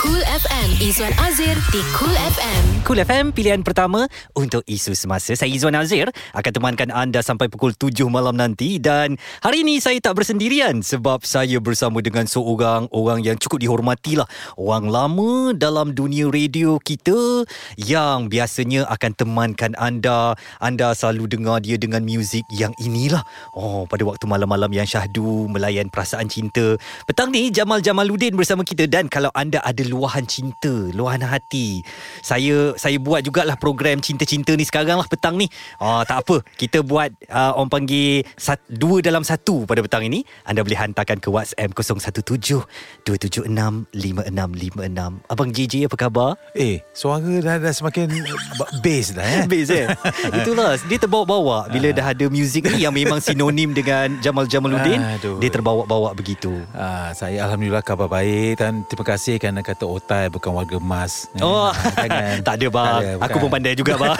Cool FM Izwan Azir di Cool FM Cool FM pilihan pertama untuk isu semasa. Saya Izwan Azir akan temankan anda sampai pukul 7 malam nanti dan hari ini saya tak bersendirian sebab saya bersama dengan seorang orang yang cukup dihormati lah. Orang lama dalam dunia radio kita yang biasanya akan temankan anda. Anda selalu dengar dia dengan muzik yang inilah. Oh, pada waktu malam-malam yang syahdu melayan perasaan cinta. Petang ni Jamal Jamaluddin bersama kita dan kalau anda ada luahan cinta, luahan hati. Saya saya buat jugalah program cinta-cinta ni sekarang lah petang ni. Oh, tak apa. Kita buat uh, orang panggil sat, dua dalam satu pada petang ini. Anda boleh hantarkan ke WhatsApp 017-276-5656. Abang JJ apa khabar? Eh, suara dah, dah semakin ba- bass dah eh. Habis eh Itulah Dia terbawa-bawa Bila dah ada muzik ni Yang memang sinonim dengan Jamal Jamaluddin Aduh. Dia terbawa-bawa begitu Ah, saya Alhamdulillah khabar baik dan terima kasih kerana kata otai bukan warga emas. Eh, Oh, jangan. tak ada bang. Tak ada, Aku pun pandai juga bang.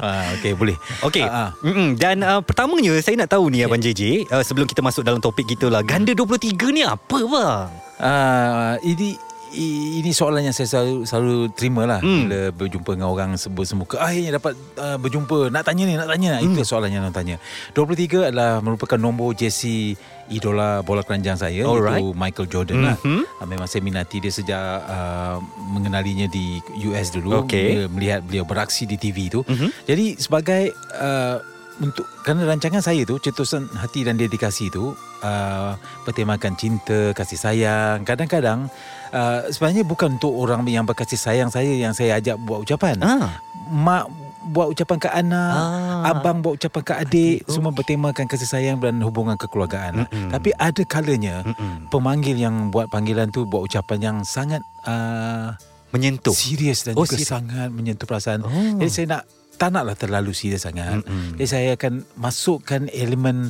ah, Okey, boleh. Okey. Ah, ah. Mm-mm. Dan uh, pertamanya saya nak tahu ni Abang JJ uh, sebelum kita masuk dalam topik kita lah. Ganda 23 ni apa bang? Ah, ini ini soalan yang saya selalu, selalu terima lah Hmm. bila berjumpa dengan orang sebut semuka akhirnya dapat uh, berjumpa nak tanya ni nak tanya hmm. itu soalan yang orang tanya 23 adalah merupakan nombor jersey idola bola keranjang saya Alright. iaitu Michael Jordan lah Mhm. uh, memang saya minati dia sejak uh, mengenalinya di US dulu Okey. Bila melihat beliau beraksi di TV tu Mhm. jadi sebagai uh, untuk kerana rancangan saya tu cetusan hati dan dedikasi tu uh, bertemakan cinta kasih sayang kadang-kadang uh, sebenarnya bukan untuk orang yang berkasih sayang saya yang saya ajak buat ucapan Ah. mak buat ucapan ke anak Ah. abang buat ucapan ke adik Adik, semua bertemakan kasih sayang dan hubungan kekeluargaan Mm-mm. tapi ada kalanya Mm-mm. pemanggil yang buat panggilan tu buat ucapan yang sangat uh, Menyentuh. serius dan Oh, juga serius. sangat menyentuh perasaan. Oh. Jadi saya nak tak naklah terlalu serius sangat. Mm-mm. Jadi saya akan masukkan elemen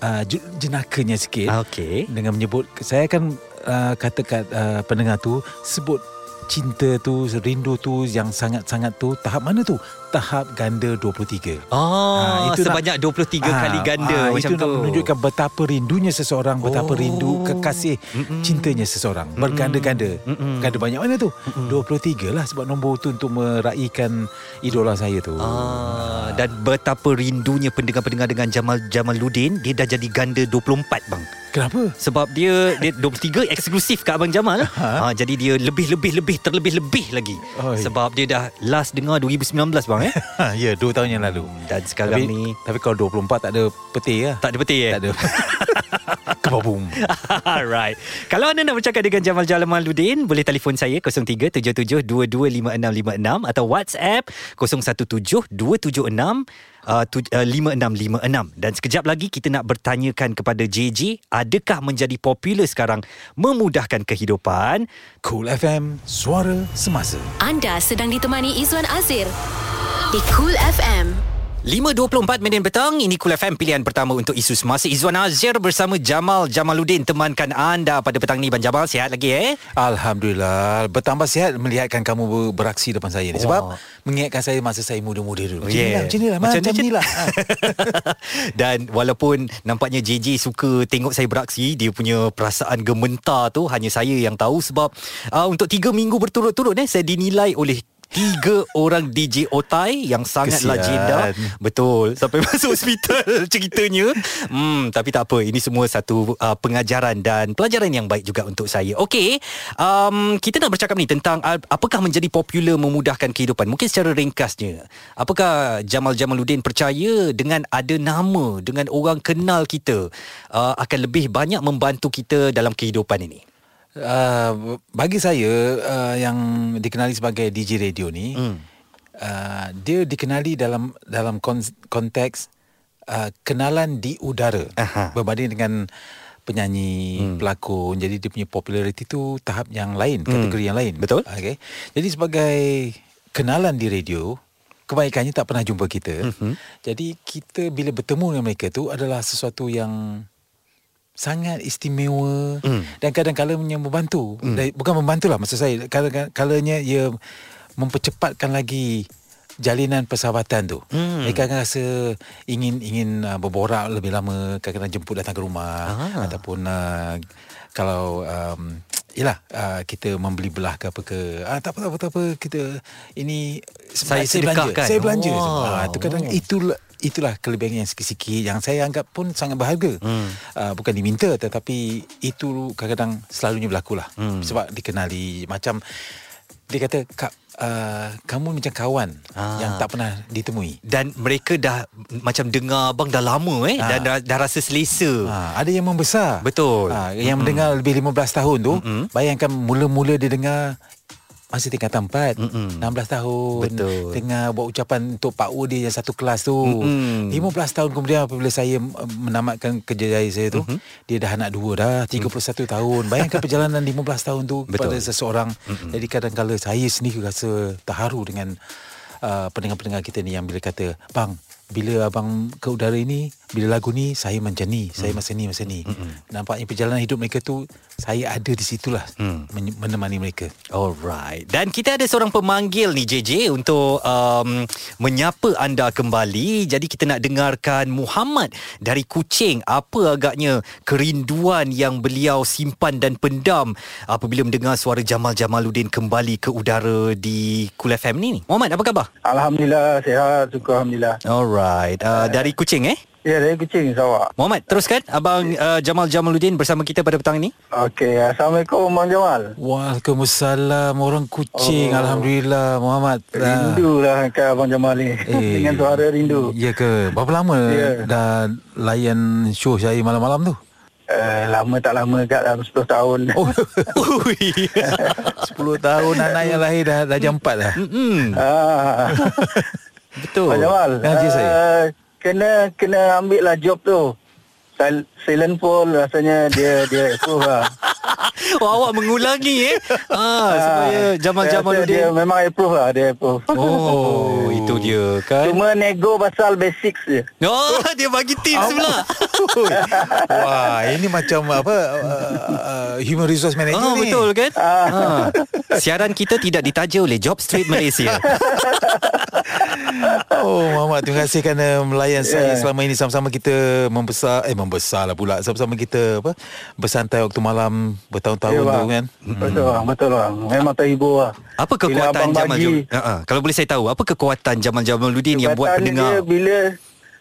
uh, jenakanya sikit Ah, Okey. dengan menyebut saya akan uh, kata kat uh, pendengar tu sebut cinta tu, rindu tu yang sangat-sangat tu tahap mana tu? Tahap ganda 23. Ah, Ah, itu nak- sebanyak 23 kali ganda ah, macam itu tu. nak menunjukkan betapa rindunya seseorang, betapa Oh. rindu kekasih Mm-mm. cintanya seseorang. Berganda-ganda. Mm-mm. Ganda banyak mana tu? 23 lah sebab nombor tu untuk meraihkan idola saya tu. Ah, dan betapa rindunya pendengar-pendengar dengan Jamal Jamaluddin, dia dah jadi ganda 24 bang. Kenapa? Sebab dia dia 23 eksklusif kat Abang Jamal. Ha? jadi dia lebih-lebih-lebih terlebih-lebih lagi. Oi. Sebab dia dah last dengar 2019 bang eh. Ha, ya, dua tahun yang lalu. Dan sekarang tapi, ni Tapi kalau 24 tak ada peti lah. tak ada peti eh. Tak ada. Kebabum. Alright. Kalau anda nak bercakap dengan Jamal Jamaluddin, boleh telefon saya 0377225656 atau WhatsApp 017276 Uh, tu, uh, 5656 Dan sekejap lagi kita nak bertanyakan kepada JJ Adakah menjadi popular sekarang memudahkan kehidupan? Cool FM, suara semasa. Anda sedang ditemani Izwan Azir di Cool FM 5.24 minit petang. Ini Kul FM pilihan pertama untuk isu semasa. Izwan Azir bersama Jamal Jamaluddin Temankan anda pada petang ni. Ban Jamal Sihat lagi eh? Alhamdulillah. Bertambah sihat Melihatkan kamu ber- beraksi depan saya ni. Sebab Wah. Mengingatkan saya Masa saya muda-muda dulu. Macam Yeah. ni lah Macam ni lah. Macam, ni. Lah. Dan walaupun nampaknya JJ suka tengok saya beraksi, dia punya perasaan gementar tu hanya saya yang tahu sebab uh, untuk tiga minggu berturut-turut eh saya dinilai oleh tiga orang DJ Otai yang sangat Kesian. legenda. Betul. Sampai masuk hospital ceritanya. Hmm, tapi tak apa. Ini semua satu uh, pengajaran dan pelajaran yang baik juga untuk saya. Okey. Um, kita nak bercakap ni tentang uh, apakah menjadi popular memudahkan kehidupan. Mungkin secara ringkasnya. Apakah Jamal Jamaluddin percaya dengan ada nama, dengan orang kenal kita uh, akan lebih banyak membantu kita dalam kehidupan ini? Uh, bagi saya uh, yang dikenali sebagai DJ radio ni, Hmm. uh, dia dikenali dalam dalam kon- konteks uh, kenalan di udara Aha. berbanding dengan penyanyi, hmm. pelakon. Jadi dia punya populariti tu tahap yang lain, kategori yang lain. Betul. Okay. Jadi sebagai kenalan di radio, kebaikannya tak pernah jumpa kita. Mhm. Jadi kita bila bertemu dengan mereka tu adalah sesuatu yang sangat istimewa Hmm. dan kadang-kadang membantu. Mm. Bukan membantu lah maksud saya. Kadang-kadangnya ia mempercepatkan lagi jalinan persahabatan tu. Hmm. Mereka akan rasa ingin ingin uh, berborak lebih lama, kadang-kadang jemput datang ke rumah Ah. ataupun uh, kalau um, Yelah uh, Kita membeli belah ke apa ke ah, Tak apa tak apa, tak apa Kita Ini Saya saya belanja sedekahkan. Saya belanja Oh. ah, Itu kadang Itulah Itulah kelebihan yang sikit-sikit Yang saya anggap pun sangat berharga hmm. uh, Bukan diminta Tetapi Itu kadang-kadang Selalunya berlaku lah hmm. Sebab dikenali Macam Dia kata Kak uh, Kamu macam kawan Ah. Yang tak pernah ditemui Dan mereka dah Macam dengar abang dah lama eh Ah. Dan dah, dah rasa selesa Ha, ada yang membesar. Betul. Ha, yang mendengar lebih 15 tahun tu, Mm-mm. bayangkan mula-mula dia dengar masih tingkatan 4, Mm-mm. 16 tahun. Betul. Dengar buat ucapan untuk Pak U dia yang satu kelas tu. Mm-mm. 15 tahun kemudian apabila saya menamatkan kerjaya saya tu, Mhm. dia dah anak dua dah, 31 tahun. Bayangkan perjalanan 15 tahun tu Betul. pada seseorang. Jadi kadang-kadang saya sendiri rasa terharu dengan uh, pendengar-pendengar kita ni yang bila kata, "Bang, bila abang ke udara ini, bila lagu ni saya macam ni, saya masa ni masa ni." Nampaknya perjalanan hidup mereka tu saya ada di situlah Mm. men- menemani mereka. Alright. Dan kita ada seorang pemanggil ni JJ untuk um, menyapa anda kembali. Jadi kita nak dengarkan Muhammad dari Kuching. Apa agaknya kerinduan yang beliau simpan dan pendam apabila mendengar suara Jamal Jamaluddin kembali ke udara di Cool FM ni. Muhammad, apa khabar? Alhamdulillah sihat syukur alhamdulillah. Alright. Uh, dari Kuching eh? Ya dari Kuching Sarawak. Muhammad, teruskan abang uh, Jamal Jamaluddin bersama kita pada petang ini. Okey, assalamualaikum Bang Jamal. Waalaikumsalam orang kucing Oh. Alhamdulillah Muhammad Ah. Rindu lah kat Abang Jamal ni. Eh. Dengan suara rindu. Ya ke Berapa lama Ya. Dah layan show saya malam-malam tu Uh, lama tak lama kat dalam 10 tahun. Oh Ui. 10 tahun anak yang lahir dah, dah jam 4 dah Mm-mm. Ah. Betul. Bang Jamal. Ya, ya, saya. Kena kena ambil lah job tu. Sil- Silent Fall rasanya dia dia approve lah. Oh, awak mengulangi eh. Ah, supaya Jamal Saya rasa Jamaluddin. Dia memang approve lah, dia approve. Oh, itu dia kan. Cuma nego pasal basics je. Oh, dia bagi tips pula. Wah ini macam apa uh, uh, Human Resource Manager Oh, ni betul kan? Ah. Siaran kita tidak ditaja oleh Job Street Malaysia. Oh Muhammad Terima kasih kerana melayan saya Ya. Selama ini sama-sama kita Membesar Eh membesar lah pula Sama-sama kita apa Bersantai waktu malam Bertahun-tahun Ya, tu bang. kan Betul bang, betul bang. Memang terhibur lah. Apa kekuatan Jamal bagi, Jamaluddin? Uh-uh. Kalau boleh saya tahu, apa kekuatan Jamal Jamaluddin yang buat kekuatan pendengar? Dia bila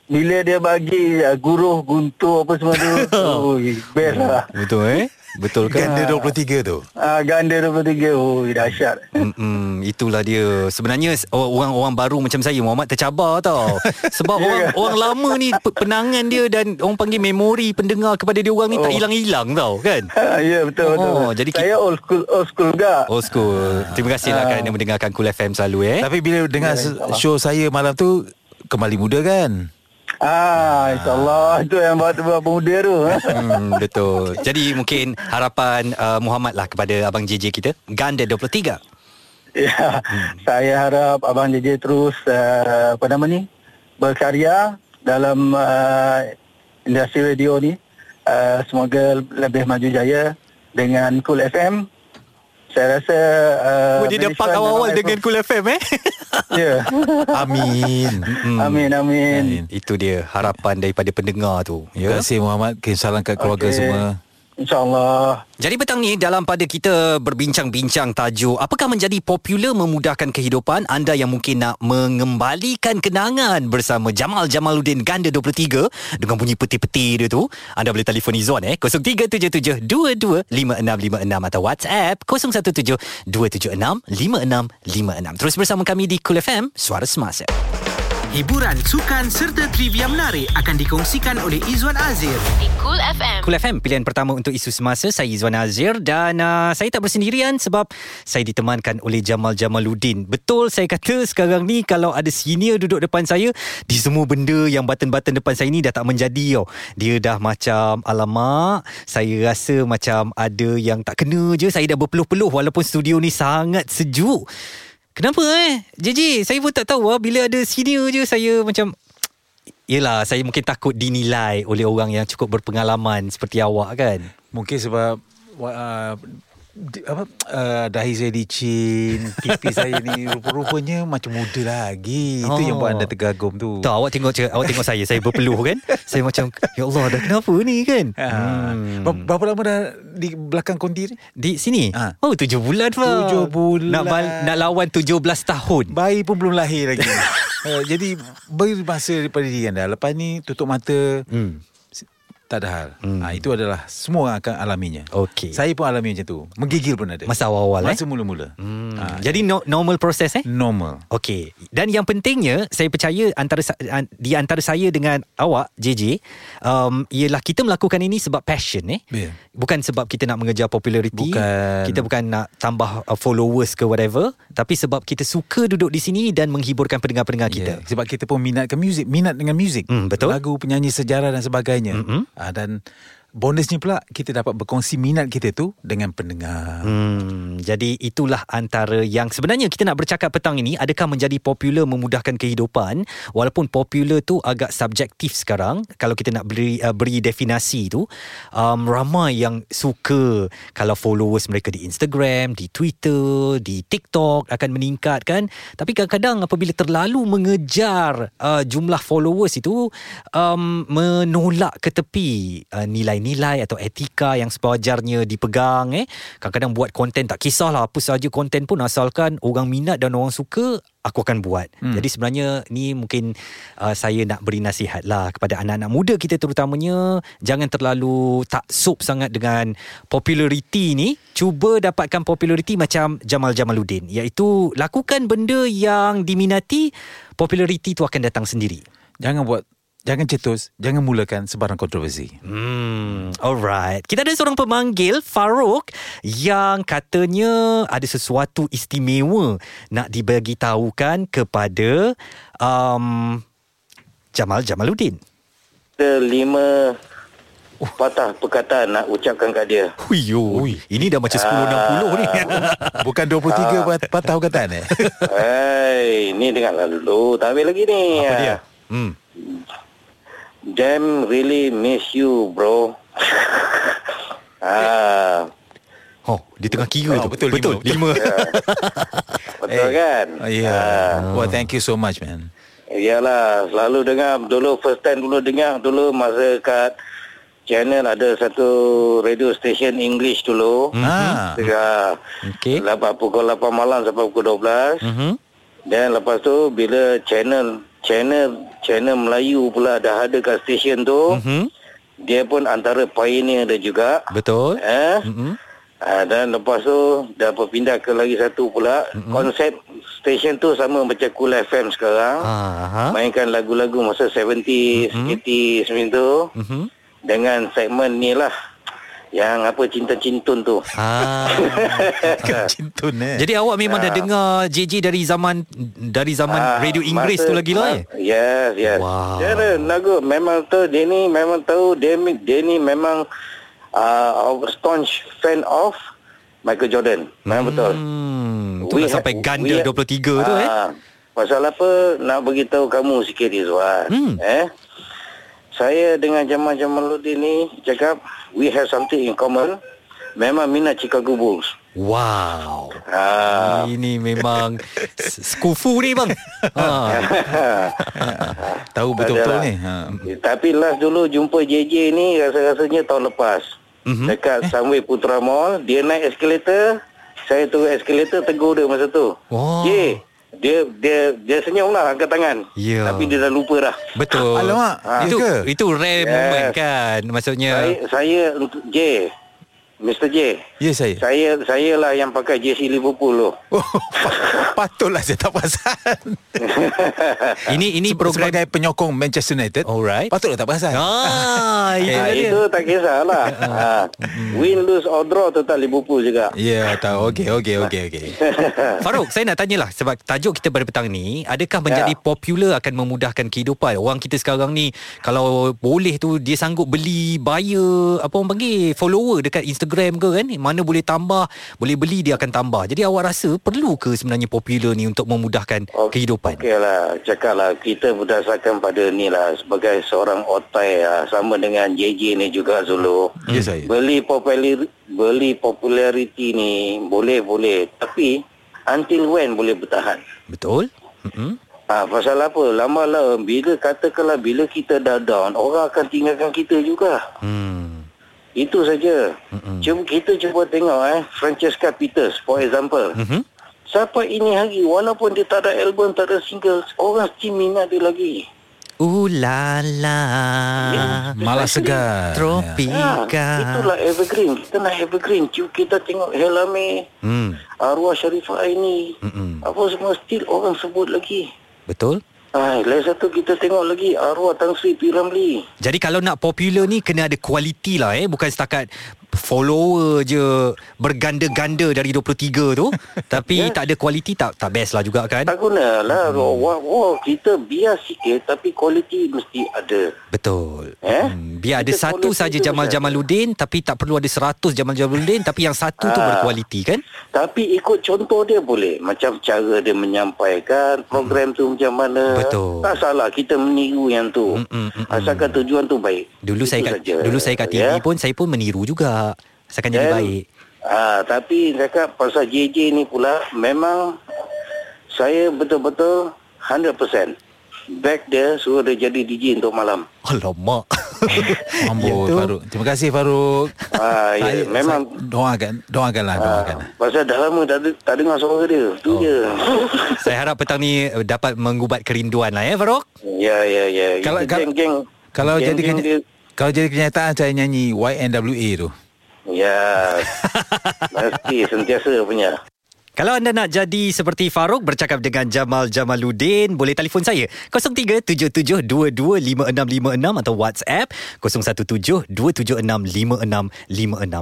bila dia bagi uh, guruh, guntur apa semua tu. oh, best lah. Betul eh? Betul kan? Ganda 23 tu Ah, ganda 23. Oh, dahsyat. Mm-mm, itulah dia. Sebenarnya orang-orang baru macam saya Muhammad tercabar tau. Sebab Ya orang orang lama ni pe- penangan dia dan orang panggil memori pendengar kepada dia orang ni tak Oh. hilang-hilang tau kan. ya betul betul. Oh, jadi saya old school old school juga. Old school. Terima kasihlah Ah. kerana mendengarkan Cool FM selalu eh. Tapi bila dengar Ya, se- insyaAllah. show saya malam tu Kembali muda kan Ah, insyaallah itu yang buat pemuda tu. Hmm, betul. Jadi mungkin harapan uh, Muhammad lah kepada abang JJ kita. Ganda 23. Ya, saya harap Abang JJ terus uh, apa nama ni berkarya dalam uh, industri radio ni. Uh, semoga lebih maju jaya dengan Cool FM. Saya rasa uh, Oh, dia park awal-awal dengan Cool FM eh. Ya. Amin Hmm. Amin amin. Itu dia harapan daripada pendengar tu. Terima Ya. kasih Muhammad salam kat keluarga Okey. semua InsyaAllah. Jadi petang ni dalam pada kita berbincang-bincang tajuk apakah menjadi popular memudahkan kehidupan? Anda yang mungkin nak mengembalikan kenangan bersama Jamal Jamaluddin Ganda 23 dengan bunyi peti-peti dia tu. Anda boleh telefon Izzuan eh? 0377225656 atau WhatsApp 0172765656 terus bersama kami di Cool FM Suara Semasa Hiburan, sukan serta trivia menarik akan dikongsikan oleh Izwan Azir. Di Cool FM. Cool FM pilihan pertama untuk isu semasa saya Izwan Azir dan uh, saya tak bersendirian sebab saya ditemankan oleh Jamal Jamaluddin. Betul saya kata sekarang ni kalau ada senior duduk depan saya di semua benda yang button-button depan saya ni dah tak menjadi tau. Dia dah macam alamak saya rasa macam ada yang tak kena je saya dah berpeluh-peluh walaupun studio ni sangat sejuk. Kenapa eh? JJ, saya pun tak tahu lah. Bila ada senior je, saya macam... Yelah, saya mungkin takut dinilai oleh orang yang cukup berpengalaman seperti awak kan. Mungkin sebab uh, di- apa uh, dahi saya licin, pipi saya ni rupa-rupanya macam muda lagi. Itu yang buat Oh. anda tergagum tu. Tak awak tengok awak tengok saya saya berpeluh kan. saya macam ya Allah dah kenapa ni kan. Ha. Hmm. Ber- Berapa lama dah di belakang konti ni? Di sini Ha. Oh tujuh bulan Fah Tujuh bulan. Nak, bal- nak lawan tujuh belas tahun Bayi pun belum lahir lagi. uh, jadi beri masa daripada diri anda. Lepas ni tutup mata. hmm. Tak ada hal. Hmm. Ha, itu adalah semua orang akan alaminya. Okey. Saya pun alami macam tu. Menggigil pun ada. Masa awal-awal eh Masa mula-mula. hmm. Ha, Jadi no, normal proses eh normal. Okey. Dan yang pentingnya saya percaya antara di antara saya dengan awak JJ um, ialah kita melakukan ini sebab passion eh. Ya. Bukan sebab kita nak mengejar populariti. Bukan. Kita bukan nak tambah uh, followers ke whatever, tapi sebab kita suka duduk di sini dan menghiburkan pendengar-pendengar kita. Yeah. Sebab kita pun minatkan muzik, minat dengan muzik. Hmm, betul. Lagu, penyanyi sejarah dan sebagainya. Mm-mm. Ah, dan bonusnya pula kita dapat berkongsi minat kita tu dengan pendengar. Hmm, jadi itulah antara yang sebenarnya kita nak bercakap petang ini adakah menjadi popular memudahkan kehidupan walaupun popular tu agak subjektif sekarang kalau kita nak beri uh, beri definisi tu um, ramai yang suka kalau followers mereka di Instagram, di Twitter, di TikTok akan meningkat kan tapi kadang-kadang apabila terlalu mengejar uh, jumlah followers itu um, menolak ke tepi uh, nilai-nilai atau etika yang sewajarnya dipegang eh kadang-kadang buat konten tak kisahlah apa saja konten pun asalkan orang minat dan orang suka aku akan buat. Hmm. Jadi sebenarnya ni mungkin uh, saya nak beri nasihat lah kepada anak-anak muda kita terutamanya jangan terlalu taksub sangat dengan populariti ni. Cuba dapatkan populariti macam Jamal Jamaluddin iaitu lakukan benda yang diminati populariti tu akan datang sendiri. Jangan buat Jangan cetus Jangan mulakan sebarang kontroversi Hmm, alright. Kita ada seorang pemanggil, Farouk, yang katanya ada sesuatu istimewa nak dibagi tahukan kepada um, Jamal Jamaluddin. Ada lima patah perkataan nak ucapkan kat dia. Huyo, Ui. ini dah macam 1060 ni. Bukan 23 pat- patah perkataan eh Hai, ni dengar lalu. Tak habis lagi ni. Apa dia? Hmm. Damn really miss you, bro. ah, Oh, di tengah kira Oh, tu. betul, betul. lima, Lima. betul kan? oh, Ya yeah. Well thank you so much man Iyalah, selalu dengar dulu first time dulu dengar dulu masa kat channel ada satu radio station English dulu. Mhm. Ah. Dekat Okey. lapan- pukul 8 malam sampai pukul 12. Mhm. Dan lepas tu bila channel channel channel Melayu pula dah ada kat stesen tu, Mhm. dia pun antara pioneer dia juga. Betul. Eh? Mhm. Ha, dan lepas tu dah berpindah ke lagi satu pula. Mm-hmm. Konsep stesen tu sama macam Cool FM sekarang. Aha. Mainkan lagu-lagu masa 70s, mm-hmm. 80s macam tu. Mhm. Dengan segmen ni lah. Yang apa cinta-cintun tu. Ah. Kan cintun eh Jadi awak memang dah dengar JJ dari zaman dari zaman Ah, radio Inggeris masa- tu lagi lah eh? Yes, yes. Wow. Dia ada lagu memang tu dia ni memang tahu dia, ni- dia ni memang uh, staunch fan of Michael Jordan. Memang betul. Hmm, tu We ha- sampai ganda we- 23 tu eh. Ah, Pasal apa nak beritahu kamu sikit Izwan. Hmm. Eh? Saya dengan Jamal Jamaluddin ni cakap we have something in common. Memang minat Chicago Bulls. Wow. Ah. Ini memang skufu ni bang. Ha. Tahu betul-betul ni ha. Tapi last dulu jumpa JJ ni rasa-rasanya tahun lepas. Mhm. Mm-hmm. Dekat eh. Sunway Putra Mall, dia naik eskalator, saya turun eskalator tegur dia masa tu. Wah. J, dia dia dia senyum lah angkat tangan. Ya. Tapi dia dah lupa dah. Betul. Alamak, ya itu ke? itu rare Yes. moment kan. Maksudnya Saya saya untuk J, Mr J. Ya saya Saya saya lah yang pakai jersey Liverpool tu. oh, Patutlah saya tak perasan ini ini Seb- program Sebagai penyokong Manchester United Alright. Patutlah tak perasan Ah, itu Ah, itu tak kisahlah. ah, win, lose or draw tetap Liverpool juga. Ya tahu Okey okey okey okey Farouk, saya nak tanyalah sebab tajuk kita pada petang ni, adakah menjadi Ya. popular akan memudahkan kehidupan? Orang kita sekarang ni kalau boleh tu dia sanggup beli buyer apa orang panggil follower dekat Instagram program ke kan mana boleh tambah boleh beli dia akan tambah jadi awak rasa perlu ke sebenarnya popular ni untuk memudahkan kehidupan Okey lah, cakap lah kita berdasarkan pada ni lah sebagai seorang otai lah, sama dengan JJ ni juga Zulu. Ya saya. Beli popular beli populariti ni boleh boleh tapi until when boleh bertahan? betul Mm-mm. Ah, pasal apa? Lama-lama bila katakanlah bila kita dah down, orang akan tinggalkan kita juga. hmm Itu saja. Cuma kita cuba tengok eh Francesca Peters for example. Mhm. Sampai ini hari walaupun dia tak ada album, tak ada single, orang still minat dia lagi. Ooh la la Ya. Malah segar. Ha, Tropika itulah evergreen. Kita nak evergreen. Cuma kita tengok Helame, hmm. Arwah Sharifah Aini. Mm-mm. Apa semua still orang sebut lagi. Betul Ah, lain satu kita tengok lagi Arwah Tan Sri P. Ramlee. Jadi kalau nak popular ni kena ada kualiti lah eh bukan setakat follower je berganda-ganda dari 23 tu tapi Ya. tak ada kualiti tak tak best lah juga kan Tak gunalah. Hmm. Wah, wah, kita biar sikit tapi kualiti mesti ada. betul Eh? hmm, biar ada Kita satu quality saja Jamal Jamaluddin tapi tak perlu ada 100 Jamal Jamaluddin tapi yang satu tu Ah. berkualiti kan Tapi ikut contoh dia boleh. Macam cara dia menyampaikan program tu macam mana. Betul. Tak salah kita meniru yang tu. Mm, mm, mm, Asalkan tujuan tu baik. dulu Itu saya kat saja. dulu saya kat TV Ya. pun saya pun meniru juga asalkan jadi baik Ah, tapi cakap pasal JJ ni pula memang saya betul-betul 100% back dia suruh dia jadi DJ untuk malam. alamak Amboi Ya tu. Faruk. Terima kasih Faruk. Ah, ya, Saya- memang saya doakan, doakanlah, doakan. ah, pasal dah lama tak, tak dengar suara dia. Tu oh. je. saya harap petang ni dapat mengubat kerinduan lah ya Farouk ya, ya, ya. Kalau- Itu kalau- geng-geng. Kalau jadi geng-geng kenya, kalau jadi kenyataan saya nyanyi YNWA tu. Ya. Mesti sentiasa punya. Kalau anda nak jadi seperti Farouk bercakap dengan Jamal Jamaluddin, boleh telefon saya 0377225656 atau WhatsApp 0172765656.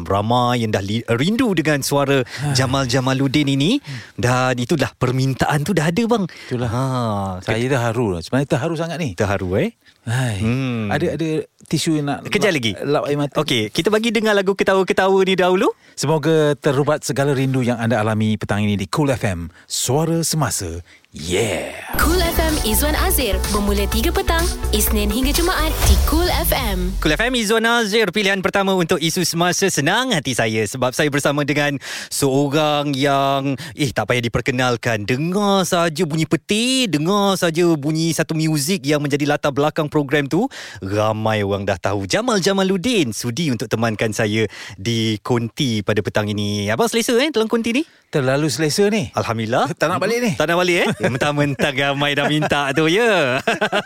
Ramai yang dah li- rindu dengan suara Jamal Jamaluddin ini dan itulah permintaan tu dah ada bang. Itulah. Ha, Saya dah haru. Sebenarnya terharu sangat ni. terharu eh. Hai. Hmm. Ada ada tisu yang nak Kejap lap- lagi. Lap air mata. Okey, kita bagi dengar lagu ketawa-ketawa ni dahulu. Semoga terubat segala rindu yang anda alami petang ini di Cool FM. Suara semasa. Yeah. Cool FM Izwan Azir bermula 3 petang, Isnin hingga Jumaat di Cool FM. Cool FM Izzuan Azir Pilihan pertama untuk isu semasa Senang hati saya Sebab saya bersama dengan Seorang yang Eh tak payah diperkenalkan Dengar saja bunyi peti Dengar saja bunyi satu muzik Yang menjadi latar belakang program tu Ramai orang dah tahu Jamal Jamaluddin Sudi untuk temankan saya Di Konti pada petang ini Abang selesa eh dalam Konti ni? Terlalu selesa ni. Alhamdulillah Tak nak balik ni. Tak nak balik eh Mentang-mentang ramai dah minta tu ya.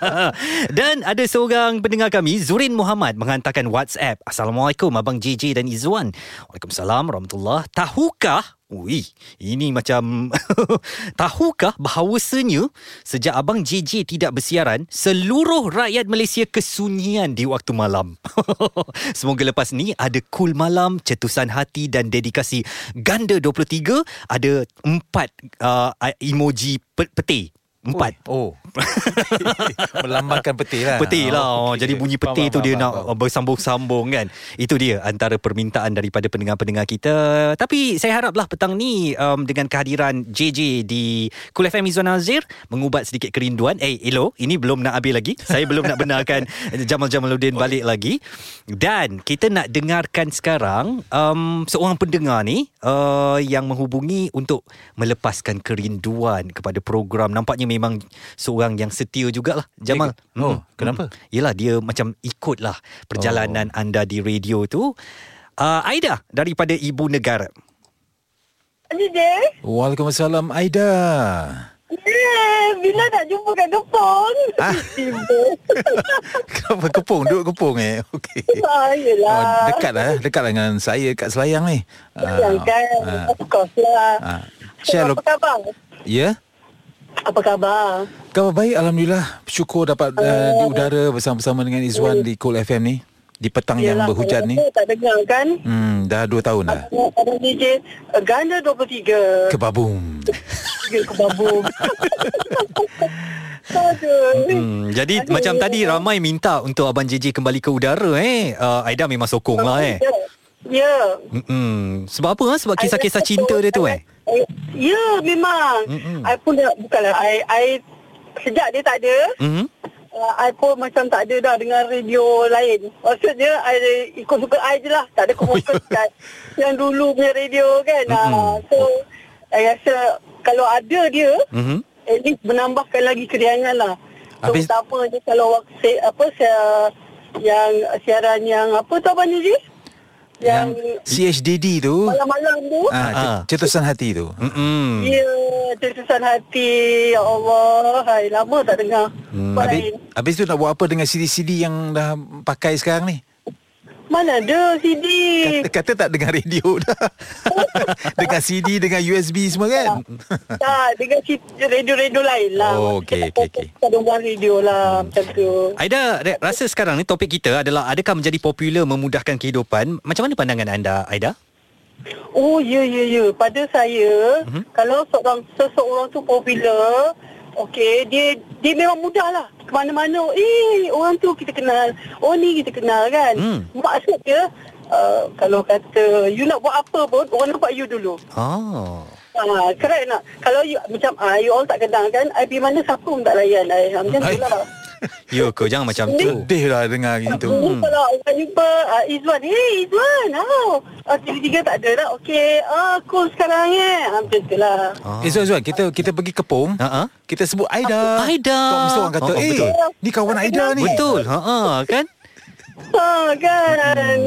Dan ada seorang pendengar kami Zurin Muhammad Menghantarkan WhatsApp. Assalamualaikum Abang JJ dan Izzuan. Waalaikumsalam Warahmatullahi Tahukah Ui, ini macam tahukah bahawasanya sejak abang JJ tidak bersiaran, seluruh rakyat Malaysia kesunyian di waktu malam. Semoga lepas ni ada cool malam, cetusan hati dan dedikasi ganda 23, ada empat uh, emoji pe- peti. Empat. Oh. Melambangkan peti lah. Peti lah. Oh, okey. Jadi bunyi Faham, peti tu faham, dia faham, nak faham. bersambung-sambung kan. Itu dia antara permintaan daripada pendengar-pendengar kita. Tapi saya haraplah petang ni um, Dengan kehadiran JJ di Cool FM Izzuan Azir Mengubat sedikit kerinduan. Eh Elo Ini belum nak habis lagi. Saya belum nak benarkan Jamal Jamaluddin balik lagi. Dan kita nak dengarkan sekarang um, Seorang pendengar ni uh, Yang menghubungi untuk Melepaskan kerinduan kepada program. Nampaknya memang Seorang yang setia jugalah Jamal Oh, Mm, kenapa? Yelah dia macam ikutlah Perjalanan oh. anda di radio tu uh, Aida Daripada Ibu Negara DJ, Waalaikumsalam Aida. yeah, bila nak jumpa kat Kepong? Ah. Kenapa kepung? Duduk kepung eh? Okey. ah, yelah. Oh, dekat lah. Dekat lah dengan saya kat Selayang ni. Yang kan, ah. of course lah. Ah. So, Share apa lo- khabar? Ya? Apa khabar? Khabar baik Alhamdulillah. Syukur dapat uh, di udara Bersama-sama dengan Izzuan Di Cool FM ni Di petang yang Yelah, berhujan ni. Tak dengar kan? Hmm, dah dua tahun dah. Ada DJ uh, Ganda 23 Kebabum kebabum Aduh. Hmm, Jadi Aduh. macam tadi Ramai minta untuk Abang JJ kembali ke udara eh. Uh, Aida memang sokong lah eh. Ya. Ya. Mm-mm. Sebab apa? Ha? Sebab kisah-kisah cinta dia tu eh? Eh, Ya, memang. Mm-mm. I pun dah, bukanlah, I, I sejak dia tak ada, Mm-hmm. uh, I pun macam tak ada dah dengan radio lain. Maksudnya, I ikut suka I je lah. Tak ada fokus kat yang dulu punya radio kan. Uh, so, I rasa kalau ada dia, Mm-hmm. at least menambahkan lagi keriangan lah. So, Habis- tak apa je kalau waktu, apa, saya, yang siaran yang, apa tu Abang Niji? Yang, CHDD tu malam-malam tu. ah, Ah. c- cetusan hati tu. Mm-mm. Ya, terusan hati. Ya Allah. Hai, lama tak dengar. Hmm. Habis, habis tu nak buat apa dengan CD-CD yang dah pakai sekarang ni? Mana ada CD? Kata, kata tak dengar radio dah. dengan CD, dengan USB semua kan? tak, dengan si- radio-radio lain lah. Oh, okey, okey, okey. Kita buat radio lah, macam tu. Aida, re- rasa sekarang ni topik kita adalah adakah menjadi popular memudahkan kehidupan? Macam mana pandangan anda, Aida? Oh, ya, ya, ya. Pada saya, Mhm. kalau seorang seseorang tu popular, okey, dia dia memang mudah lah. Ke mana-mana, eh, orang tu kita kenal. Oh, ni kita kenal kan. Hmm. Maksud dia, uh, kalau kata, you nak buat apa pun, orang nampak you dulu. Oh. Ah, correct nak? Kalau you, macam ah, you all tak kenal kan, I pergi mana siapa pun tak layan. I, Ah, macam tu lah. Ya ke? Jangan macam tu. Sedih lah dengar gitu. Hmm. Kalau orang jumpa uh, Izwan, hey Izwan, oh. Uh, tiga-tiga tak ada dah. Okey, ah, cool sekarang eh. Ah, macam tu lah. Ah. Eh Zuan, Zuan, kita kita pergi kepung. Ha-ha. Kita sebut Aida. Aida. Kau mesti orang kata, Oh, oh, eh, betul. ni kawan Aida ni. Betul. Ha kan? Ha, kan?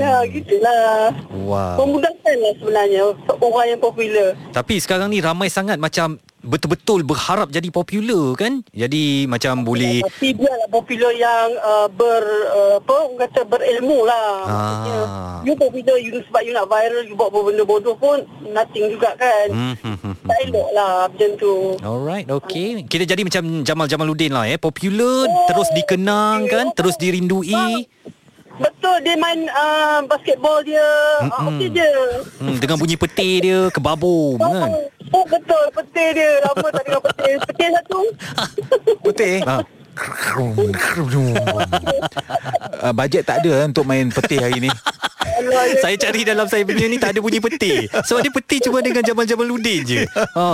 Ha, gitulah. Wow. Memudahkan lah sebenarnya orang yang popular. Tapi sekarang ni ramai sangat macam betul-betul berharap jadi popular kan? Jadi macam boleh Tapi biarlah popular yang uh, ber, uh, apa, orang kata berilmu lah. Ah. Maksudnya, You popular, you, sebab you nak viral, you buat benda bodoh pun, nothing juga kan. Hmm, hmm, hmm, hmm. Tak elok lah macam tu. Alright, okay. Kita jadi macam Jamal Jamaluddin lah eh. Popular, terus dikenang kan, terus dirindui. Betul, dia main uh, basketball dia. Uh, okey je. Hmm, dengan bunyi peti dia kebabum kan. Oh, betul, peti dia. Lama tak dengar peti. Peti satu. Putih. Ha. uh, bajet tak ada untuk main petih hari ni. Ya. Saya cari dalam saya punya ni tak ada bunyi peti. Sebab dia peti cuma dengan Jamal Jamaluddin je. Ha.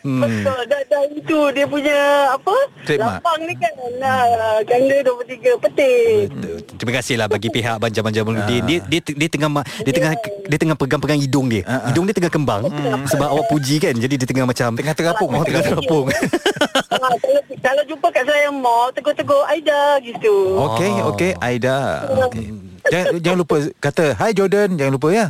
Hmm. Betul dan, dan itu dia punya apa Trademark. lapang ni kan nah, gangga 23 peti Terima kasihlah bagi pihak Abang Jamal Jamaluddin. Dia dia dia tengah ma- dia tengah dia tengah pegang-pegang hidung dia. Ah, ah. Hidung dia tengah kembang sebab awak puji kan. Jadi dia tengah macam Tengah terapung. Oh, tengah terapung. ha, kalau, kalau jumpa kat saya mall tegur-tegur Aida gitu Okey, Oh. okey, Aida. Okay. Jangan, jangan lupa kata Hi Jordan, jangan lupa ya.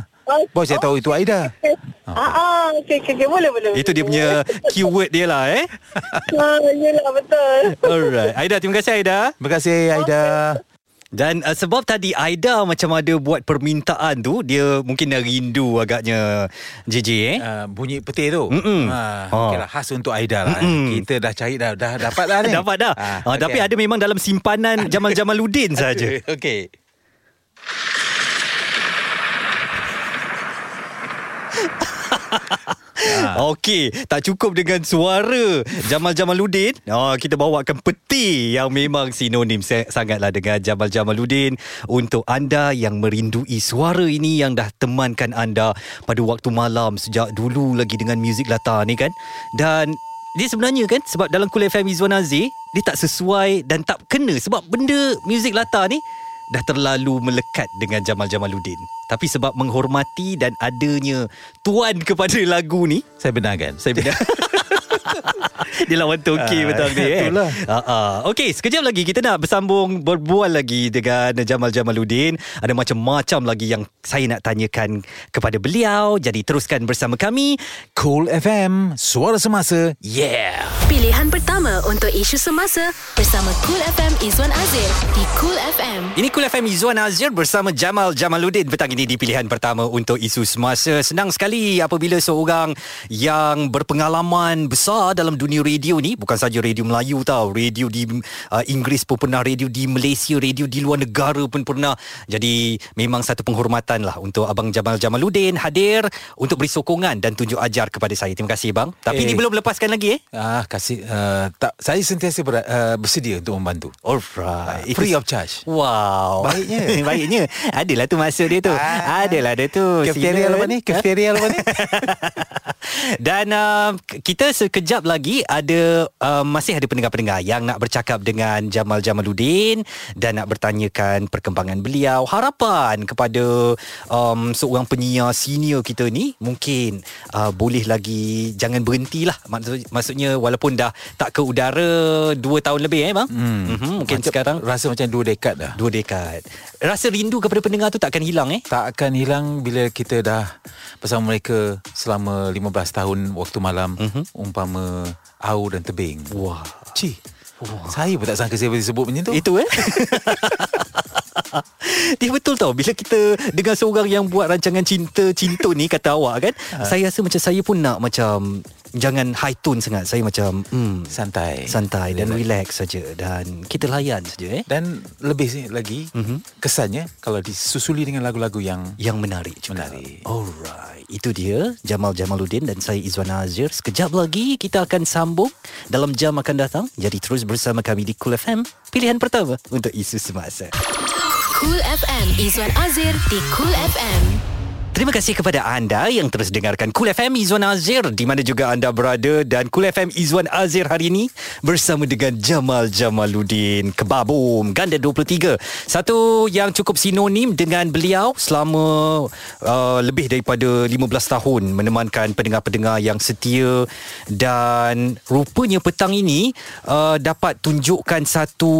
Bos saya tahu itu Aida. Ah, ah, okey, okey, okey, boleh, boleh. Itu dia punya keyword dia lah eh. Ah, yelah, betul. Alright. Aida, terima kasih Aida. Terima kasih Aida. Dan uh, sebab tadi Aida macam ada buat permintaan tu, dia mungkin dah rindu agaknya JJ eh. Uh, bunyi peti tu. Mm-mm. Ha, Oh. okay lah, khas untuk Aida lah. Mm-mm. Kita dah cari dah, dah dapat dah ni. Dapat dah. Ah, Ah, Tapi ada memang dalam simpanan Jamal Jamaluddin saja. Okey. Okey, tak cukup dengan suara Jamal Jamaluddin. Oh, kita bawakan peti yang memang sinonim sa- sangatlah dengan Jamal Jamaluddin untuk anda yang merindui suara ini yang dah temankan anda pada waktu malam sejak dulu lagi dengan muzik latar ni kan. Dan dia sebenarnya kan sebab dalam Kul FM Izwan Azir dia tak sesuai dan tak kena sebab benda muzik latar ni dah terlalu melekat dengan Jamal Jamaluddin. Tapi sebab menghormati dan adanya tuan kepada lagu ni, Saya benarkan. saya benar. Dia lawan Toki Ah, betul ni eh. itulah. Uh, uh. Okey, sekejap lagi kita nak bersambung berbual lagi dengan Jamal Jamaluddin. Ada macam-macam lagi yang saya nak tanyakan kepada beliau. Jadi teruskan bersama kami. Cool FM, suara semasa. Yeah. Pilihan pertama untuk isu semasa bersama Cool FM Izwan Azir di Cool FM. Ini Kul FM Izzuan Azir bersama Jamal Jamaluddin petang ini di pilihan pertama untuk isu semasa. Senang sekali apabila seorang yang berpengalaman besar dalam dunia radio ni bukan saja radio Melayu tau, radio di uh, Inggeris pun pernah, radio di Malaysia, radio di luar negara pun pernah. Jadi memang satu penghormatan lah untuk Abang Jamal Jamaluddin hadir untuk beri sokongan dan tunjuk ajar kepada saya. Terima kasih bang. Tapi Eh. ni belum lepaskan lagi eh. Ah, kasih uh, tak saya sentiasa ber, uh, bersedia untuk membantu. Alright. Uh, free of charge. Wow. Baiknya. Baiknya. Adalah tu maksud dia tu. Ah. Adalah dia tu. Cafeteria apa ni? Cafeteria apa ni? Dan uh, kita sekejap lagi ada uh, masih ada pendengar-pendengar yang nak bercakap dengan Jamal Jamaluddin dan nak bertanyakan perkembangan beliau, harapan kepada um, seorang penyiar senior kita ni mungkin uh, boleh lagi jangan berhentilah. Maksud, maksudnya walaupun dah tak ke udara 2 tahun lebih eh bang. Hmm. Mm-hmm, mungkin Macam- sekarang rasa macam dua dekad dah. dua dekad. Rasa rindu kepada pendengar tu takkan hilang eh? Tak akan hilang bila kita dah bersama mereka selama 15 tahun waktu malam Mhm. umpama au dan tebing. Wah. Ci. Saya pun tak sangka saya boleh sebut macam tu. Itu eh Dia betul tau Bila kita Dengan seorang yang buat rancangan cinta Cinta ni kata awak kan Ha. Saya rasa macam Saya pun nak macam Jangan high tone sangat Saya macam hmm, santai. Santai dan Relax. relax saja Dan kita layan saja eh Dan lebih lagi Mhm. kesannya kalau disusuli dengan lagu-lagu yang Yang menarik juga Menarik. Alright Itu dia Jamal Jamaluddin Dan saya Izwan Azir Sekejap lagi Kita akan sambung Dalam jam akan datang Jadi terus bersama kami di Cool FM Pilihan pertama Untuk isu semasa Cool FM Izwan Azir di Cool FM. Terima kasih kepada anda yang terus dengarkan Cool FM Izwan Azir di mana juga anda berada dan Cool FM Izwan Azir hari ini bersama dengan Jamal Jamaluddin Kebabum Ganda 23. Satu yang cukup sinonim dengan beliau selama uh, lebih daripada 15 tahun menemankan pendengar-pendengar yang setia dan rupanya petang ini uh, dapat tunjukkan satu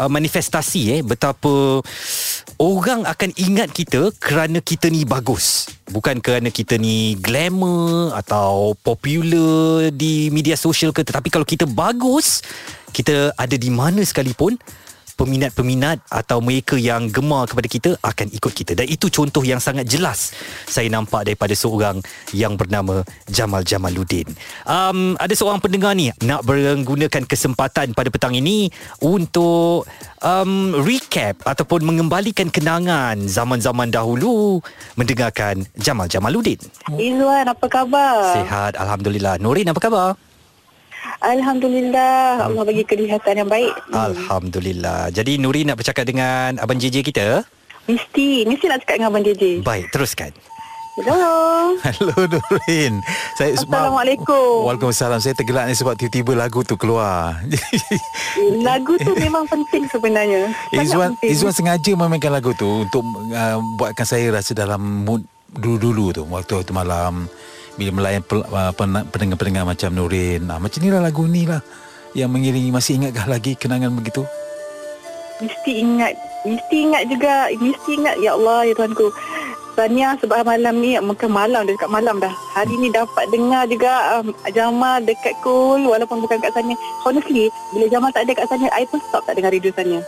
uh, manifestasi eh betapa orang akan ingat kita kerana kita ni bagus. Bukan kerana kita ni glamour atau popular di media sosial ke tetapi kalau kita bagus, kita ada di mana sekalipun peminat-peminat atau mereka yang gemar kepada kita akan ikut kita dan itu contoh yang sangat jelas saya nampak daripada seorang yang bernama Jamal Jamaluddin. Um, ada seorang pendengar ni nak menggunakan kesempatan pada petang ini untuk um, recap ataupun mengembalikan kenangan zaman-zaman dahulu mendengarkan Jamal Jamaluddin. Izwan, apa khabar? Sihat Alhamdulillah. Nurin apa khabar? Alhamdulillah. Allah bagi kelihatan yang baik. Alhamdulillah. Jadi Nurin nak bercakap dengan Abang JJ kita? Mesti, mesti nak cakap dengan Abang JJ. Baik, teruskan. Hello. Hello Nurin. Saya Assalamualaikum. Waalaikumsalam. Saya tergelak ni sebab tiba-tiba lagu tu keluar. Lagu tu memang penting sebenarnya. Sangat Izwan penting. Izwan sengaja memainkan lagu tu untuk uh, buatkan saya rasa dalam mood dulu-dulu tu waktu waktu malam bila melayan uh, pen- pendengar-pendengar macam Nurin. Ah, macam ni lah lagu ni lah yang mengiringi masih ingatkah lagi kenangan begitu? Mesti ingat. Mesti ingat juga. Mesti ingat. Ya Allah, ya Tuhanku. Tanya sebab malam ni, mungkin malam dah dekat malam dah. Hari ni dapat dengar juga um, Jamal dekat Cool walaupun bukan kat sana. Honestly, bila Jamal tak ada kat sana, I pun stop tak dengar radio sana.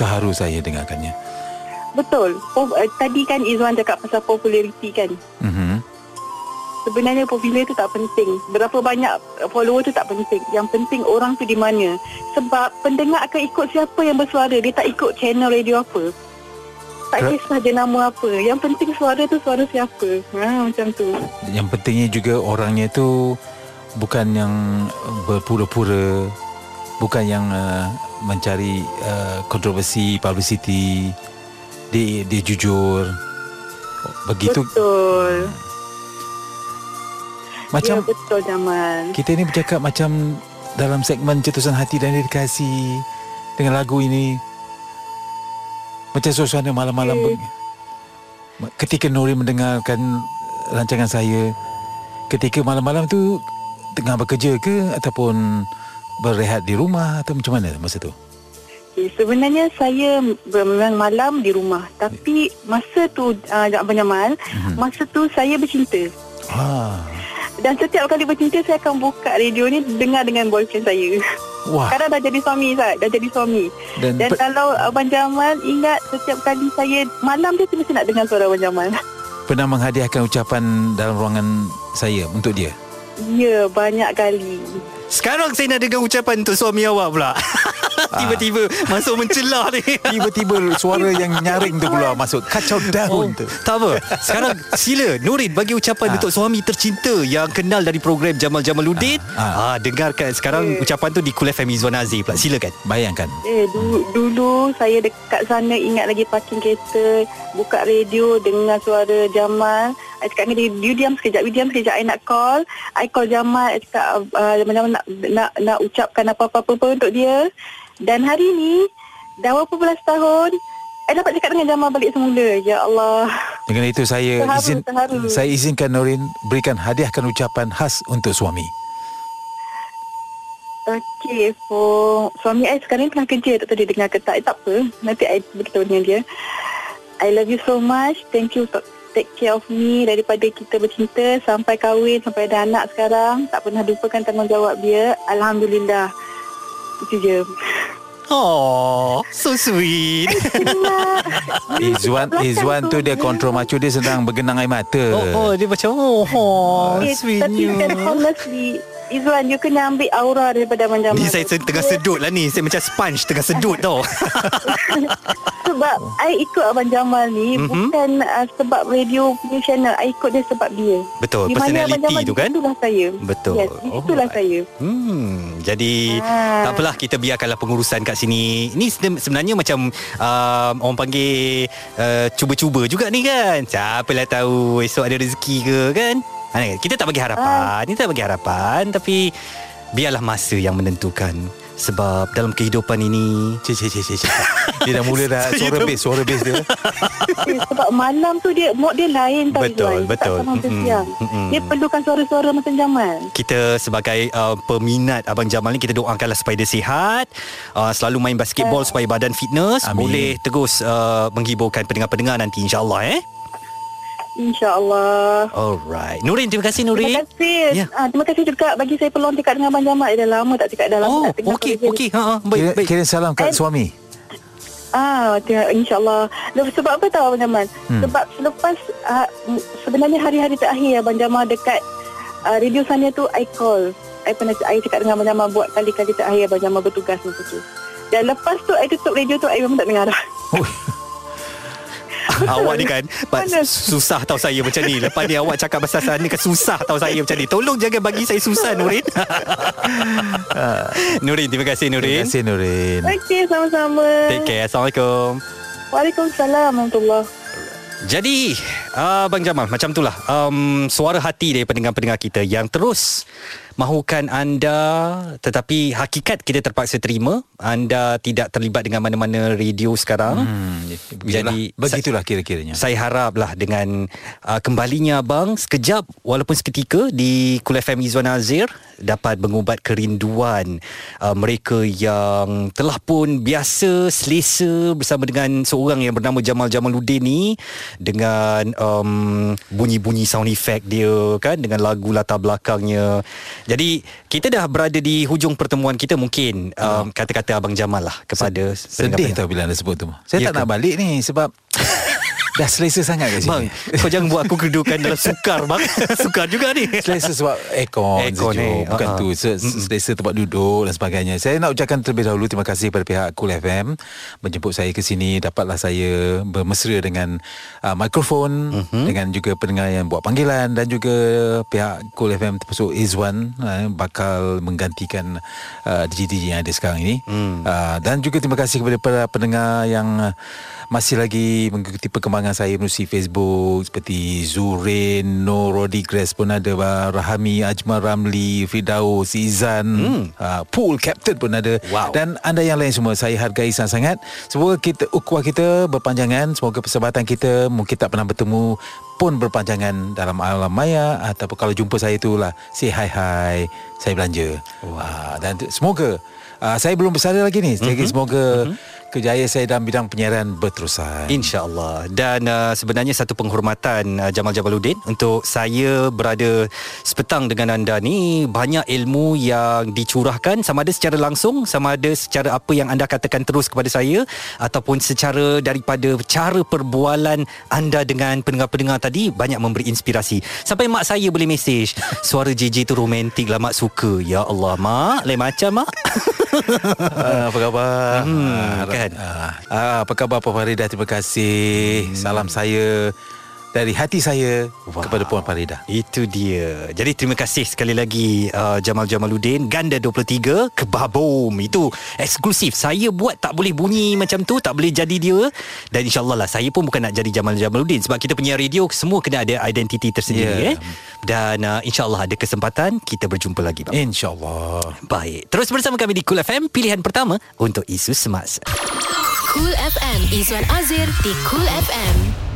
Terharu saya dengarkannya. Betul. Oh, uh, tadi kan Izwan cakap pasal populariti kan. Mhm. Sebenarnya popular tu tak penting. Berapa banyak follower tu tak penting. Yang penting orang tu di mana. Sebab pendengar akan ikut siapa yang bersuara. Dia tak ikut channel radio apa. Tak kisah je nama apa. Yang penting suara tu suara siapa. Ha, macam tu. Yang pentingnya juga orangnya tu bukan yang berpura-pura, bukan yang uh, mencari uh, kontroversi, publicity. Dia dia jujur. Begitu Betul. Macam ya, betul Jamal. kita ni bercakap macam dalam segmen cetusan hati dan dedikasi dengan lagu ini. Macam suasana malam-malam be- ketika Nuri mendengarkan rancangan saya ketika malam-malam tu tengah bekerja ke ataupun berehat di rumah atau macam mana masa tu? Okay, sebenarnya saya memang malam di rumah. Tapi masa tu, uh, Abang Jamal, Mhm. masa tu saya bercinta. Ah. Dan setiap kali bercinta saya akan buka radio ni dengar dengan boyfriend saya. Wah, Sekarang dah jadi suami Zat, dah jadi suami. dan, Dan pe- kalau Abang Jamal ingat setiap kali saya malam dia mesti nak dengar suara Abang Jamal. pernah menghadiahkan ucapan dalam ruangan saya untuk dia. Ya, banyak kali. Sekarang saya nak dengar ucapan untuk suami awak pula. Tiba-tiba masuk mencelah ni. Tiba-tiba suara yang nyaring tu keluar masuk kacau daun tu. Tak apa. Sekarang sila Nurin bagi ucapan Ah. untuk suami tercinta yang kenal dari program Jamal Jamaluddin. Ah, Ah. dengarkan sekarang ucapan tu di Kul FM Izwan Azir pula. Silakan. Bayangkan. Eh, dulu, dulu saya dekat sana ingat lagi parking kereta, buka radio dengar suara Jamal. I cakap dengan dia, you diam sekejap, you diam sekejap, I nak call. I call Jamal, I cakap uh, macam nak, nak, nak ucapkan apa-apa pun untuk dia. Dan hari ni, dah berapa belas tahun, I dapat cakap dengan Jamal balik semula. Ya Allah. Dengan itu saya Terharu, izin terharu. saya izinkan Norin berikan hadiahkan ucapan khas untuk suami. Okay, for suami I sekarang tengah kerja tak tahu dia dengar ke tak. Eh, tak apa, nanti I beritahu dengan dia. I love you so much. Thank you take care of me daripada kita bercinta sampai kahwin, sampai ada anak sekarang. Tak pernah lupakan tanggungjawab dia. Alhamdulillah. Itu je. Oh, so sweet. Izwan Izwan tu dia kontrol macu dia sedang bergenang air mata. Oh, oh dia macam oh, oh Eh, tapi sweetnya. kan honestly, Izwan, you kena ambil aura daripada Jamal. Ni saya tengah sedut lah ni Saya macam sponge tengah sedut tau Sebab I ikut Abang Jamal ni Mhm. bukan uh, sebab radio punya channel. I ikut dia sebab dia. Betul, Di mana Abang personality Jamal, tu kan? Itulah saya. Betul. Yes, itulah Alright. saya. Hmm, jadi Ah. tak apalah kita biarkanlah pengurusan kat sini. Ni sen- sebenarnya macam um, orang panggil uh, cuba-cuba juga ni kan. Siapalah tahu esok ada rezeki ke kan? Ha, kita tak bagi harapan, kita tak bagi harapan tapi biarlah masa yang menentukan. Sebab dalam kehidupan ini Cik, cik, cik, cik. Dia dah mula dah suara bass, suara bass dia. Eh, sebab malam tu dia mood dia lain tau Betul, Izwan. betul. Tak sama macam Mm-mm, siang. mm-mm. Dia perlukan suara-suara macam Jamal. kita sebagai uh, peminat Abang Jamal ni kita doakanlah supaya dia sihat uh, selalu main basketball supaya badan fitness Amin. boleh terus uh, menghiburkan pendengar-pendengar nanti insyaallah eh InsyaAllah. alright Nurin terima kasih Terima Nurin kasih. Ya. Ah, terima kasih juga bagi saya peluang cakap dengan Abang Jamal. Dah lama tak cakap dah lama oh okey okey ha ha, baik Kira, baik kira salam kat Eh. suami. Ah, terima- insyaAllah. Sebab apa tahu Abang Jamal? Hmm. Sebab selepas uh, sebenarnya hari-hari terakhir Abang Jamal dekat uh, radio sana tu I call. I pernah I cakap dengan Abang Jamal buat kali-kali terakhir Abang Jamal bertugas masa tu. Dan lepas tu I tutup radio tu I memang tak dengar dah. Oh, awak ni kan susah tahu saya macam ni. Lepas ni awak cakap pasal sana kan susah tahu saya macam ni. Tolong jangan bagi saya susah Nurin. Nurin terima kasih terima Nurin. kasih Nurin. Okey, sama-sama. take care. Assalamualaikum. Waalaikumsalam warahmatullahi Jadi uh, Bang Jamal Macam itulah um, Suara hati dari pendengar-pendengar kita Yang terus Mahukan anda Tetapi hakikat kita terpaksa terima Anda tidak terlibat dengan mana-mana radio sekarang Hmm, Jadi, jadi begitulah kira-kiranya. saya haraplah dengan uh, kembalinya abang sekejap walaupun seketika di Kul FM Izwan Azir dapat mengubat kerinduan uh, mereka yang telah pun biasa selesa bersama dengan seorang yang bernama Jamal Jamaluddin ni dengan um, bunyi-bunyi sound effect dia kan dengan lagu latar belakangnya. Jadi kita dah berada di hujung pertemuan kita mungkin um, kata-kata abang Jamal lah kepada Sedih tau bila anda sebut tu. Saya Ya tak ke? nak balik ni sebab dah selesa sangat kat Bang, sini. kau jangan buat aku kedudukan dalam sukar bang. sukar juga ni. Selesa sebab aircon, Aircon sejuk. ni, Bukan ha-ha. tu Se- Selesa tempat duduk dan sebagainya Saya nak ucapkan terlebih dahulu Terima kasih kepada pihak Cool FM Menjemput saya ke sini Dapatlah saya Bermesra dengan uh, Mikrofon Mhm. Dengan juga pendengar yang buat panggilan Dan juga Pihak Cool FM Termasuk Izwan uh, Bakal menggantikan uh, DJ-DJ yang ada sekarang ini Hmm. uh, Dan juga terima kasih kepada para pendengar Yang masih lagi mengikuti perkembangan saya melalui Facebook seperti Zurin, Nur Rodigres pun ada Rahami, Ajmal Ramli, Firdaus, Izan, hmm. uh, Pool Captain pun ada Wow. dan anda yang lain semua saya hargai sangat-sangat. Semoga kita ukhuwah kita berpanjangan, semoga persahabatan kita mungkin tak pernah bertemu pun berpanjangan dalam alam maya ataupun kalau jumpa saya tu lah say hi hi saya belanja. Wow. Uh, dan semoga uh, saya belum bersara lagi ni. Jadi mm-hmm. semoga mm-hmm. Kejayaan saya dalam bidang penyiaran berterusan. InsyaAllah. Dan uh, sebenarnya satu penghormatan uh, Jamal Jamaluddin Untuk saya berada sepetang dengan anda ni. Banyak ilmu yang dicurahkan Sama ada secara langsung Sama ada secara apa yang anda katakan terus kepada saya Ataupun secara daripada cara perbualan anda dengan pendengar-pendengar tadi Banyak memberi inspirasi. Sampai mak saya boleh mesej Suara JJ tu romantik lah Mak suka. Ya Allah mak. Lain macam mak. Ah, apa khabar? Hmm, Ah, kan? ah, ah, apa khabar Puan Farida? Terima kasih. Salam saya dari hati saya Wah. kepada Puan Farida. Itu dia Jadi terima kasih sekali lagi uh, Jamal Jamaluddin Ganda 23 Kebabom Itu eksklusif Saya buat tak boleh bunyi macam tu Tak boleh jadi dia Dan insyaAllah lah Saya pun bukan nak jadi Jamal Jamaluddin Sebab kita punya radio Semua kena ada identiti tersendiri Ya. eh. Dan uh, insyaAllah ada kesempatan Kita berjumpa lagi bang. InsyaAllah. Baik Terus bersama kami di Cool FM Pilihan pertama Untuk isu semasa Cool FM Izwan Azir di Cool FM